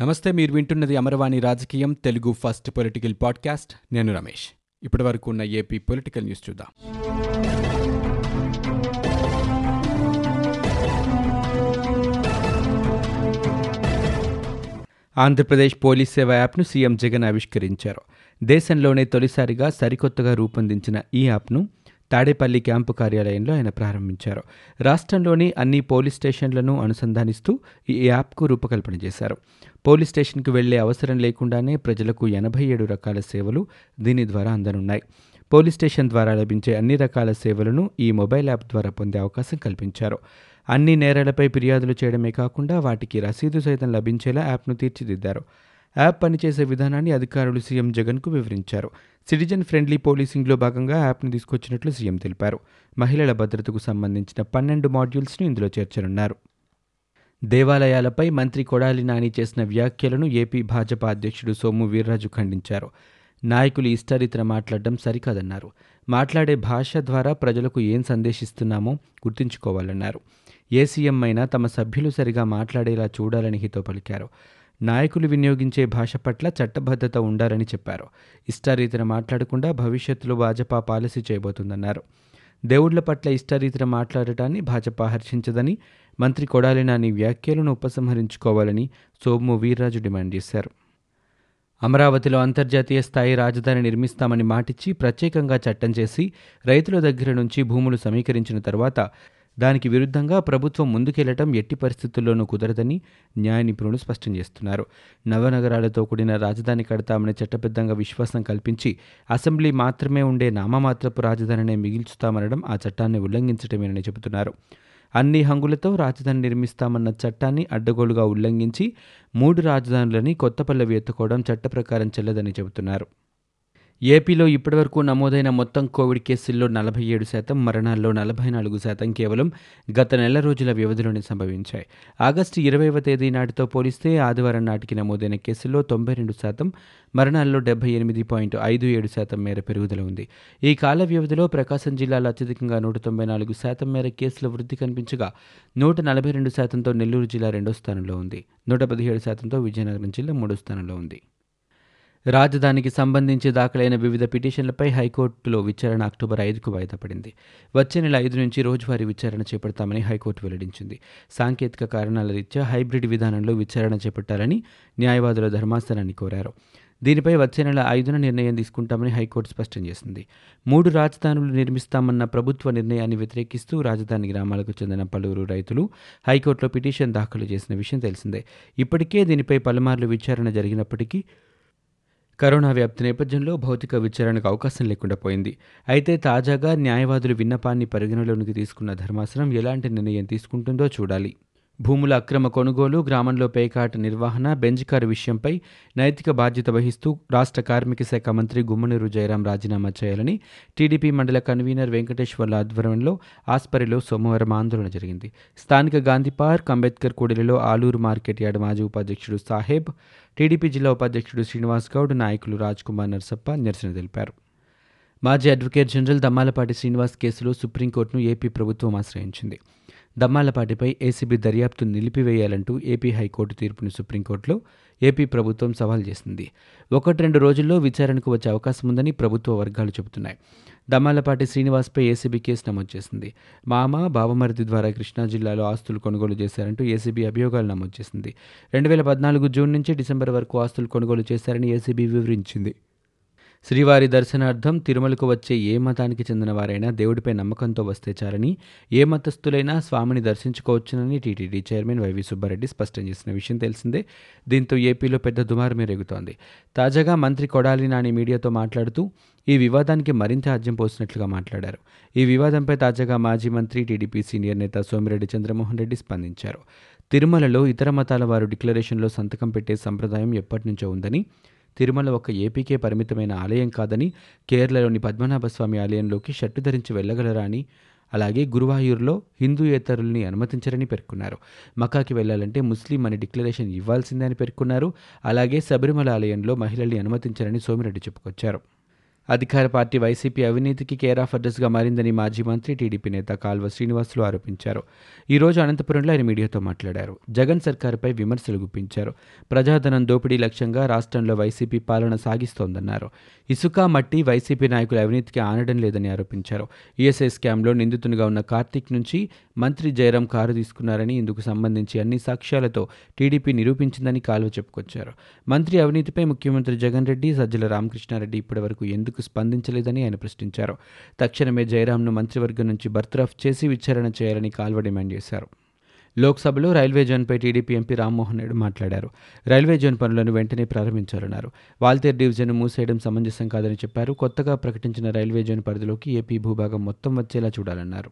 నమస్తే మీరు వింటున్నది అమరవాణి రాజకీయం తెలుగు ఫస్ట్ పొలిటికల్ పాడ్కాస్ట్. నేను రమేష్. ఇప్పటి వరకు ఉన్న ఏపీ పొలిటికల్ న్యూస్ చూద్దాం. ఆంధ్రప్రదేశ్ పోలీస్ సేవ యాప్ను సీఎం జగన్ ఆవిష్కరించారు. దేశంలోనే తొలిసారిగా సరికొత్తగా రూపొందించిన ఈ యాప్ను తాడేపల్లి క్యాంపు కార్యాలయంలో ఆయన ప్రారంభించారు. రాష్ట్రంలోని అన్ని పోలీస్ స్టేషన్లను అనుసంధానిస్తూ ఈ యాప్కు రూపకల్పన చేశారు. పోలీస్ స్టేషన్కు వెళ్ళే అవసరం లేకుండానే ప్రజలకు ఎనభై ఏడు రకాల సేవలు దీని ద్వారా అందనున్నాయి. పోలీస్ స్టేషన్ ద్వారా లభించే అన్ని రకాల సేవలను ఈ మొబైల్ యాప్ ద్వారా పొందే అవకాశం కల్పించారు. అన్ని నేరాలపై ఫిర్యాదులు చేయడమే కాకుండా వాటికి రసీదు సైతం లభించేలా యాప్ను తీర్చిదిద్దారు. యాప్ పనిచేసే విధానాన్ని అధికారులు సీఎం జగన్కు వివరించారు. సిటిజన్ ఫ్రెండ్లీ పోలీసింగ్లో భాగంగా యాప్ను తీసుకొచ్చినట్లు సీఎం తెలిపారు. మహిళల భద్రతకు సంబంధించిన పన్నెండు మాడ్యూల్స్ను ఇందులో చేర్చనున్నారు. దేవాలయాలపై మంత్రి కొడాలి నాని చేసిన వ్యాఖ్యలను ఏపీ భాజపా అధ్యక్షుడు సోము వీర్రాజు ఖండించారు. నాయకులు ఇష్టారీతన మాట్లాడడం సరికాదన్నారు. మాట్లాడే భాష ద్వారా ప్రజలకు ఏం సందేశిస్తున్నామో గుర్తుంచుకోవాలన్నారు. ఏ సీఎం అయినా తమ సభ్యులు సరిగా మాట్లాడేలా చూడాలని హితో పలికారు. నాయకులు వినియోగించే భాష పట్ల చట్టబద్ధత ఉండాలని చెప్పారు. ఇష్టారీతిన మాట్లాడకుండా భవిష్యత్తులో భాజపా పాలసీ చేయబోతుందన్నారు. దేవుళ్ళ పట్ల ఇష్టారీతిన మాట్లాడటాన్ని భాజపా హర్షించదని మంత్రి కొడాలి నాని వ్యాఖ్యలను ఉపసంహరించుకోవాలని సోము వీర్రాజు డిమాండ్ చేశారు. అమరావతిలో అంతర్జాతీయ స్థాయి రాజధాని నిర్మిస్తామని మాటిచ్చి ప్రత్యేకంగా చట్టం చేసి రైతుల దగ్గర నుంచి భూములు సమీకరించిన తర్వాత దానికి విరుద్ధంగా ప్రభుత్వం ముందుకెళ్ళటం ఎట్టి పరిస్థితుల్లోనూ కుదరదని న్యాయ నిపుణులు స్పష్టం చేస్తున్నారు. నవనగరాలతో కూడిన రాజధాని కడతామని చట్టబద్ధంగా విశ్వాసం కల్పించి అసెంబ్లీ మాత్రమే ఉండే నామమాత్రపు రాజధానినే మిగిల్చుతామనడం ఆ చట్టాన్ని ఉల్లంఘించటమేనని చెబుతున్నారు. అన్ని హంగులతో రాజధాని నిర్మిస్తామన్న చట్టాన్ని అడ్డగోలుగా ఉల్లంఘించి మూడు రాజధానులని కొత్త పల్లవి ఎత్తుకోవడం చట్ట ప్రకారం చెల్లదని చెబుతున్నారు. ఏపీలో ఇప్పటివరకు నమోదైన మొత్తం కోవిడ్ కేసుల్లో నలభై ఏడు శాతం మరణాల్లో నలభై నాలుగు శాతం కేవలం గత నెల రోజుల వ్యవధిలోనే సంభవించాయి. ఆగస్టు ఇరవైవ తేదీ నాటితో పోలిస్తే ఆదివారం నాటికి నమోదైన కేసుల్లో తొంభై రెండు శాతం మరణాల్లో డెబ్బై ఎనిమిది పాయింట్ ఐదు ఏడు శాతం మేర పెరుగుదల ఉంది. ఈ కాల వ్యవధిలో ప్రకాశం జిల్లాలో అత్యధికంగా నూట తొంభై నాలుగు శాతం మేర కేసుల వృద్ధి కనిపించగా నూట నలభై రెండు శాతంతో నెల్లూరు జిల్లా రెండో స్థానంలో ఉంది. నూట పదిహేడు శాతంతో విజయనగరం జిల్లా మూడో స్థానంలో ఉంది. రాజధానికి సంబంధించి దాఖలైన వివిధ పిటిషన్లపై హైకోర్టులో విచారణ అక్టోబర్ ఐదుకు వాయిదా పడింది. వచ్చే నెల ఐదు నుంచి రోజువారీ విచారణ చేపడతామని హైకోర్టు వెల్లడించింది. సాంకేతిక కారణాల రీత్యా హైబ్రిడ్ విధానంలో విచారణ చేపట్టాలని న్యాయవాదుల ధర్మాసనాన్ని కోరారు. దీనిపై వచ్చే నెల ఐదున నిర్ణయం తీసుకుంటామని హైకోర్టు స్పష్టం చేసింది. మూడు రాజధానులు నిర్మిస్తామన్న ప్రభుత్వ నిర్ణయాన్ని వ్యతిరేకిస్తూ రాజధాని గ్రామాలకు చెందిన పలువురు రైతులు హైకోర్టులో పిటిషన్ దాఖలు చేసిన విషయం తెలిసిందే. ఇప్పటికే దీనిపై పలుమార్లు విచారణ జరిగినప్పటికీ కరోనా వ్యాప్తి నేపథ్యంలో భౌతిక విచారణకు అవకాశం లేకుండా పోయింది. అయితే తాజాగా న్యాయవాదులు విన్నపాన్ని పరిగణలోనికి తీసుకున్న ధర్మాసనం ఎలాంటి నిర్ణయం తీసుకుంటుందో చూడాలి. భూముల అక్రమ కొనుగోలు గ్రామంలో పేకాట నిర్వహణ బెంజ్ కారు విషయంపై నైతిక బాధ్యత వహిస్తూ రాష్ట్ర కార్మిక శాఖ మంత్రి గుమ్మనూరు జయరాం రాజీనామా చేయాలని టీడీపీ మండల కన్వీనర్ వెంకటేశ్వర్ల ఆధ్వర్యంలో ఆస్పరిలో సోమవారం ఆందోళన జరిగింది. స్థానిక గాంధీ పార్క్ అంబేద్కర్ కూడలిలో ఆలూరు మార్కెట్ యార్డ్ మాజీ ఉపాధ్యక్షుడు సాహెబ్ టీడీపీ జిల్లా ఉపాధ్యక్షుడు శ్రీనివాస్ గౌడ్ నాయకులు రాజ్ కుమార్ నర్సప్ప నిరసన తెలిపారు. మాజీ అడ్వకేట్ జనరల్ దమ్మాలపాటి శ్రీనివాస్ కేసులో సుప్రీంకోర్టును ఏపీ ప్రభుత్వం ఆశ్రయించింది. దమ్మాలపాటిపై ఏసీబీ దర్యాప్తు నిలిపివేయాలంటూ ఏపీ హైకోర్టు తీర్పును సుప్రీంకోర్టులో ఏపీ ప్రభుత్వం సవాల్ చేసింది. ఒకటి రెండు రోజుల్లో విచారణకు వచ్చే అవకాశం ఉందని ప్రభుత్వ వర్గాలు చెబుతున్నాయి. దమ్మాలపాటి శ్రీనివాస్పై ఏసీబీ కేసు నమోదు చేసింది. మామ బావమరిది ద్వారా కృష్ణా జిల్లాలో ఆస్తులు కొనుగోలు చేశారంటూ ఏసీబీ అభియోగాలు నమోదు చేసింది. రెండు వేల పద్నాలుగు జూన్ నుంచి డిసెంబర్ వరకు ఆస్తులు కొనుగోలు చేశారని ఏసీబీ వివరించింది. శ్రీవారి దర్శనార్థం తిరుమలకు వచ్చే ఏ మతానికి చెందిన వారైనా దేవుడిపై నమ్మకంతో వస్తే చాలని ఏ మతస్థులైనా స్వామిని దర్శించుకోవచ్చునని TTD chairman Y V Subba Reddy స్పష్టం చేసిన విషయం తెలిసిందే. దీంతో ఏపీలో పెద్ద దుమారు మెరుగుతోంది తాజాగా మంత్రి కొడాలి నాని మీడియాతో మాట్లాడుతూ ఈ వివాదానికి మరింత ఆజ్యం పోసినట్లుగా మాట్లాడారు. ఈ వివాదంపై తాజాగా మాజీ మంత్రి టీడీపీ సీనియర్ నేత సోమిరెడ్డి చంద్రమోహన్ రెడ్డి స్పందించారు. తిరుమలలో ఇతర మతాల వారు డిక్లరేషన్లో సంతకం పెట్టే సంప్రదాయం ఎప్పటి నుంచో ఉందని తిరుమల ఒక ఏపీకే పరిమితమైన ఆలయం కాదని కేరళలోని పద్మనాభస్వామి ఆలయంలోకి షర్టు ధరించి వెళ్ళగలరా అని అలాగే గురువాయూర్లో హిందూయేతరుల్ని అనుమతించరని పేర్కొన్నారు. మకాకి వెళ్ళాలంటే ముస్లిం అని డిక్లరేషన్ ఇవ్వాల్సిందే అని పేర్కొన్నారు. అలాగే శబరిమల ఆలయంలో మహిళల్ని అనుమతించరని సోమిరెడ్డి చెప్పుకొచ్చారు. అధికార పార్టీ వైసీపీ అవినీతికి కేర్ ఆఫ్ అడ్రస్గా మారిందని మాజీ మంత్రి టీడీపీ నేత కాల్వ శ్రీనివాసులు ఆరోపించారు. ఈ రోజు అనంతపురంలో ఆయన మీడియాతో మాట్లాడారు. జగన్ సర్కారుపై విమర్శలు గుప్పించారు. ప్రజాధనం దోపిడీ లక్ష్యంగా రాష్ట్రంలో వైసీపీ పాలన సాగిస్తోందన్నారు. ఇసుక మట్టి వైసీపీ నాయకుల అవినీతికి ఆనడం లేదని ఆరోపించారు. ఈఎస్ఐ స్కామ్లో నిందితునిగా ఉన్న కార్తీక్ నుంచి మంత్రి జయరాం కారు తీసుకున్నారని ఇందుకు సంబంధించి అన్ని సాక్ష్యాలతో టీడీపీ నిరూపించిందని కాల్వ చెప్పుకొచ్చారు. మంత్రి అవినీతిపై ముఖ్యమంత్రి జగన్ రెడ్డి సజ్జల రామకృష్ణారెడ్డి ఇప్పటివరకు ఎందుకు స్పందించలేదని ఆయన ప్రశ్నించారు. తక్షణమే జయరాంను మంత్రివర్గం నుంచి బర్తరఫ్ చేసి విచారణ చేయాలని కాల్వ డిమాండ్ చేశారు. లోక్సభలో రైల్వే జోన్పై టీడీపీ ఎంపీ రామ్మోహన్ రెడ్డి మాట్లాడారు. రైల్వే జోన్ పనులను వెంటనే ప్రారంభించాలన్నారు. వాల్తేర్ డివిజన్ మూసేయడం సమంజసం కాదని చెప్పారు. కొత్తగా ప్రకటించిన రైల్వే జోన్ పరిధిలోకి ఏపీ భూభాగం మొత్తం వచ్చేలా చూడాలన్నారు.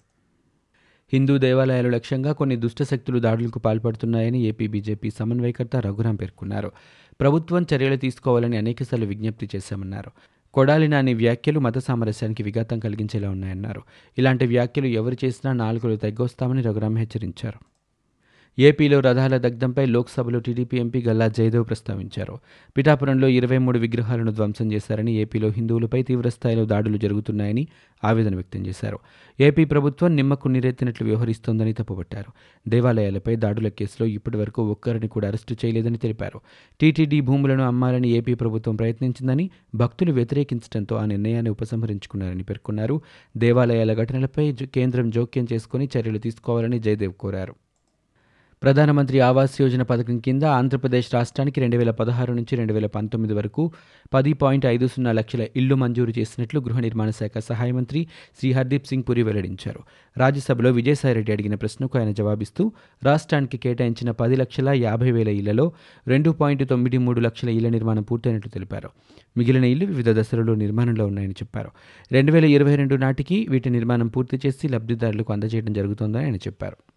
హిందూ దేవాలయాలు లక్ష్యంగా కొన్ని దుష్టశక్తులు దాడులకు పాల్పడుతున్నాయని ఏపీ బీజేపీ సమన్వయకర్త రఘురాం పేర్కొన్నారు. ప్రభుత్వం చర్యలు తీసుకోవాలని అనేకసార్లు విజ్ఞప్తి చేశామన్నారు. కొడాలి నాని వ్యాఖ్యలు మత సామరస్యానికి విఘాతం కలిగించేలా ఉన్నాయన్నారు. ఇలాంటి వ్యాఖ్యలు ఎవరు చేసినా నాలుగులు తగ్గొస్తామని రఘురాం హెచ్చరించారు. ఏపీలో రథాల దగ్ధంపై లోక్సభలో టీడీపీ ఎంపీ గల్లా జయదేవ్ ప్రస్తావించారు. పిఠాపురంలో ఇరవై మూడు విగ్రహాలను ధ్వంసం చేశారని ఏపీలో హిందువులపై తీవ్రస్థాయిలో దాడులు జరుగుతున్నాయని ఆవేదన వ్యక్తం చేశారు. ఏపీ ప్రభుత్వం నిమ్మకు నీరెత్తినట్లు వ్యవహరిస్తోందని తప్పుపట్టారు. దేవాలయాలపై దాడుల కేసులో ఇప్పటివరకు ఒక్కరిని కూడా అరెస్టు చేయలేదని తెలిపారు. టీటీడీ భూములను అమ్మాలని ఏపీ ప్రభుత్వం ప్రయత్నించిందని భక్తులు వ్యతిరేకించడంతో ఆ నిర్ణయాన్ని ఉపసంహరించుకున్నారని పేర్కొన్నారు. దేవాలయాల ఘటనలపై కేంద్రం జోక్యం చేసుకుని చర్యలు తీసుకోవాలని జయదేవ్ కోరారు. ప్రధానమంత్రి ఆవాస్ యోజన పథకం కింద ఆంధ్రప్రదేశ్ రాష్ట్రానికి రెండు వేల పదహారు నుంచి రెండు వేల పంతొమ్మిది వరకు పది పాయింట్ ఐదు సున్నా లక్షల ఇళ్ళు మంజూరు చేసినట్లు గృహ నిర్మాణ శాఖ సహాయ మంత్రి శ్రీ హర్దీప్ సింగ్ పురి వెల్లడించారు. రాజ్యసభలో విజయసాయిరెడ్డి అడిగిన ప్రశ్నకు ఆయన జవాబిస్తూ రాష్ట్రానికి కేటాయించిన పది లక్షల యాభై వేల ఇళ్ళలో రెండు పాయింట్ తొమ్మిది మూడు లక్షల ఇళ్ళ నిర్మాణం పూర్తయినట్లు తెలిపారు. మిగిలిన ఇళ్ళు వివిధ దశలలో నిర్మాణంలో ఉన్నాయని చెప్పారు. రెండు వేల ఇరవై రెండు నాటికి వీటి నిర్మాణం పూర్తి చేసి లబ్ధిదారులకు అందజేయడం జరుగుతోందని ఆయన చెప్పారు.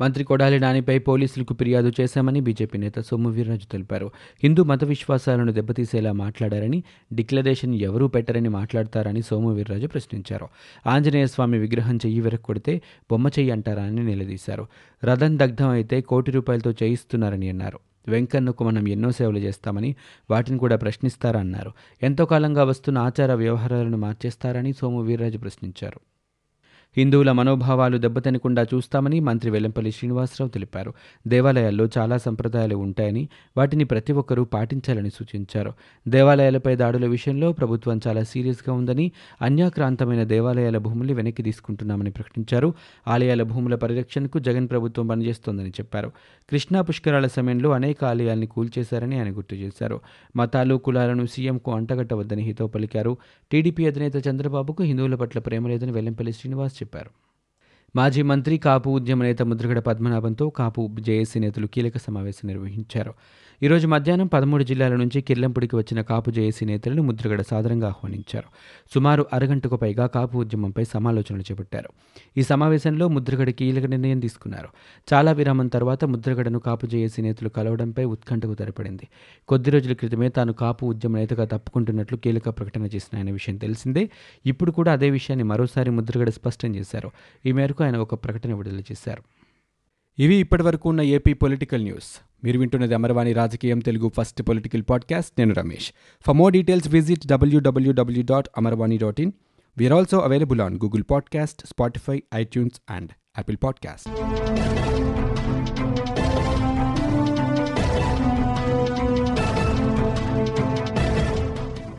మంత్రి కొడాలి నానిపై పోలీసులకు ఫిర్యాదు చేశామని బీజేపీ నేత సోము వీర్రాజు తెలిపారు. హిందూ మత విశ్వాసాలను దెబ్బతీసేలా మాట్లాడారని డిక్లరేషన్ ఎవరూ పెట్టరని మాట్లాడతారని సోము వీర్రాజు ప్రశ్నించారు. ఆంజనేయ స్వామి విగ్రహం చెయ్యి వెరక్కొడితే బొమ్మ చెయ్యి అంటారా అని నిలదీశారు. రథం దగ్ధం అయితే కోటి రూపాయలతో చేయిస్తున్నారని అన్నారు. వెంకన్నకు మనం ఎన్నో సేవలు చేస్తామని వాటిని కూడా ప్రశ్నిస్తారా అన్నారు. ఎంతో కాలంగా వస్తున్న ఆచార వ్యవహారాలను మార్చేస్తారని సోము వీర్రాజు ప్రశ్నించారు. హిందువుల మనోభావాలు దెబ్బతినకుండా చూస్తామని మంత్రి వెల్లంపల్లి శ్రీనివాసరావు తెలిపారు. దేవాలయాల్లో చాలా సంప్రదాయాలు ఉంటాయని వాటిని ప్రతి ఒక్కరూ పాటించాలని సూచించారు. దేవాలయాలపై దాడుల విషయంలో ప్రభుత్వం చాలా సీరియస్గా ఉందని అన్యాక్రాంతమైన దేవాలయాల భూముల్ని వెనక్కి తీసుకుంటున్నామని ప్రకటించారు. ఆలయాల భూముల పరిరక్షణకు జగన్ ప్రభుత్వం పనిచేస్తోందని చెప్పారు. కృష్ణా పుష్కరాల సమయంలో అనేక ఆలయాల్ని కూల్చేశారని ఆయన గుర్తు చేశారు. మతాలు కులాలను సీఎంకు అంటగట్టవద్దని హితో పలికారు. టీడీపీ అధినేత చంద్రబాబుకు హిందువుల పట్ల ప్రేమ లేదని వెల్లంపల్లి శ్రీనివాస్ చెప్పారు. మాజీ మంత్రి కాపు ఉద్యమ నేత ముద్రగడ పద్మనాభంతో కాపు జేఏసీ నేతలు కీలక సమావేశం నిర్వహించారు. ఈరోజు మధ్యాహ్నం పదమూడు జిల్లాల నుంచి కిర్లంపుడికి వచ్చిన కాపు జేఏసీ నేతలను ముద్రగడ సాదరంగా ఆహ్వానించారు. సుమారు అరగంటకు పైగా కాపు ఉద్యమంపై సమాలోచనలు చేపట్టారు. ఈ సమావేశంలో ముద్రగడ కీలక నిర్ణయం తీసుకున్నారు. చాలా విరామం తర్వాత ముద్రగడను కాపు జేఏసీ నేతలు కలవడంపై ఉత్కంఠకు తెరపడింది. కొద్ది రోజుల క్రితమే తాను కాపు ఉద్యమ నేతగా తప్పుకుంటున్నట్లు కీలక ప్రకటన చేసిన ఆయన విషయం తెలిసిందే. ఇప్పుడు కూడా అదే విషయాన్ని మరోసారి ముద్రగడ స్పష్టం చేశారు. ఈ మేరకు మేరకు ఆయన ఒక ప్రకటన విడుదల చేశారు. ఇవి ఇప్పటివరకు ఉన్న ఏపీ పొలిటికల్ న్యూస్. మీరు వింటున్నది అమరవాణి రాజకీయం తెలుగు ఫస్ట్ పొలిటికల్ పాడ్కాస్ట్. నేను Ramesh. For more details visit W W W dot Amarvani dot in we are also available on Google podcast Spotify iTunes and Apple podcast